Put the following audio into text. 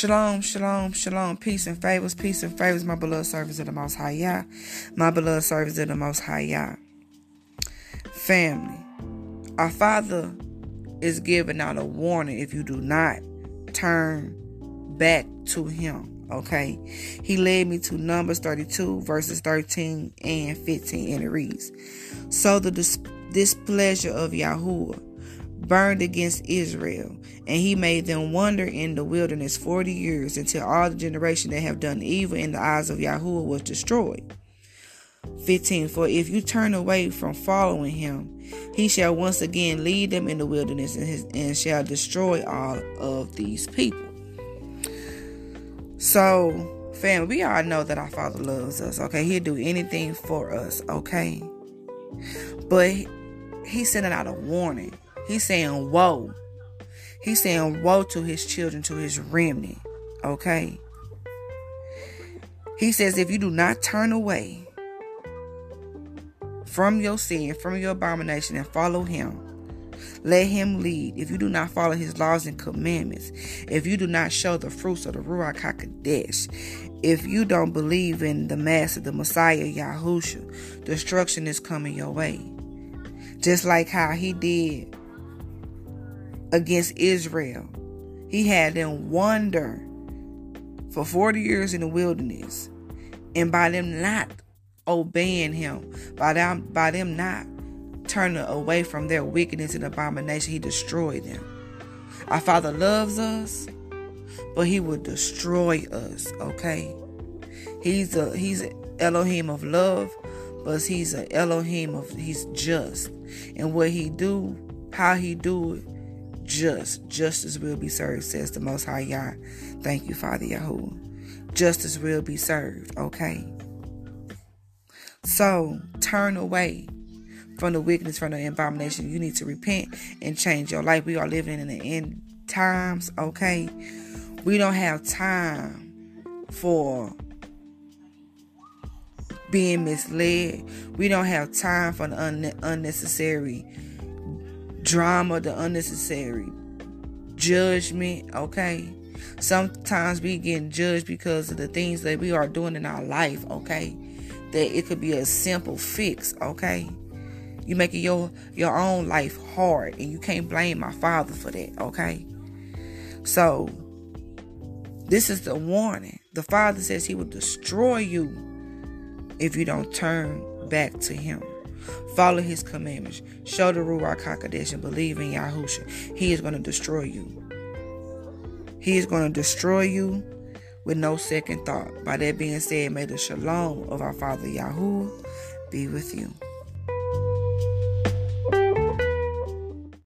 Shalom, shalom, shalom. Peace and favors, peace and favors, my beloved servants of the Most High Yah. My beloved servants of the Most High Yah. Family, our Father is giving out a warning if you do not turn back to Him. Okay, He led me to Numbers 32, verses 13 and 15, and it reads So the dis- displeasure of Yahuwah burned against Israel, and he made them wander in the wilderness forty years until all the generation that have done evil in the eyes of Yahuwah was destroyed. 15 For if you turn away from following him, he shall once again lead them in the wilderness and, his, and shall destroy all of these people. So, fam, we all know that our Father loves us, okay? He'll do anything for us, okay? But he's sending out a warning. He's saying, Woe. He's saying, Woe to his children, to his remnant. Okay? He says, If you do not turn away from your sin, from your abomination, and follow him, let him lead. If you do not follow his laws and commandments, if you do not show the fruits of the Ruach HaKodesh, if you don't believe in the Master, the Messiah, Yahusha, destruction is coming your way. Just like how he did against Israel. He had them wander for 40 years in the wilderness. And by them not obeying him, by them, by them not turning away from their wickedness and abomination, he destroyed them. Our Father loves us, but he will destroy us, okay? He's a he's an Elohim of love, but he's an Elohim of he's just. And what he do, how he do it, just. Justice will be served, says the Most High Yah. Thank you, Father Yahuwah. Justice will be served, okay? So, turn away from the wickedness, from the abomination. You need to repent and change your life. We are living in the end times, okay? We don't have time for being misled. We don't have time for the un- unnecessary drama, the unnecessary judgment, okay? Sometimes we get judged because of the things that we are doing in our life, okay? That it could be a simple fix, okay? You making your your own life hard and you can't blame my father for that, okay? So this is the warning. The father says he will destroy you if you don't turn back to him. Follow his commandments. Show the Ruach HaKodesh and believe in Yahusha. He is going to destroy you. He is going to destroy you with no second thought. By that being said, may the shalom of our Father Yahuwah be with you.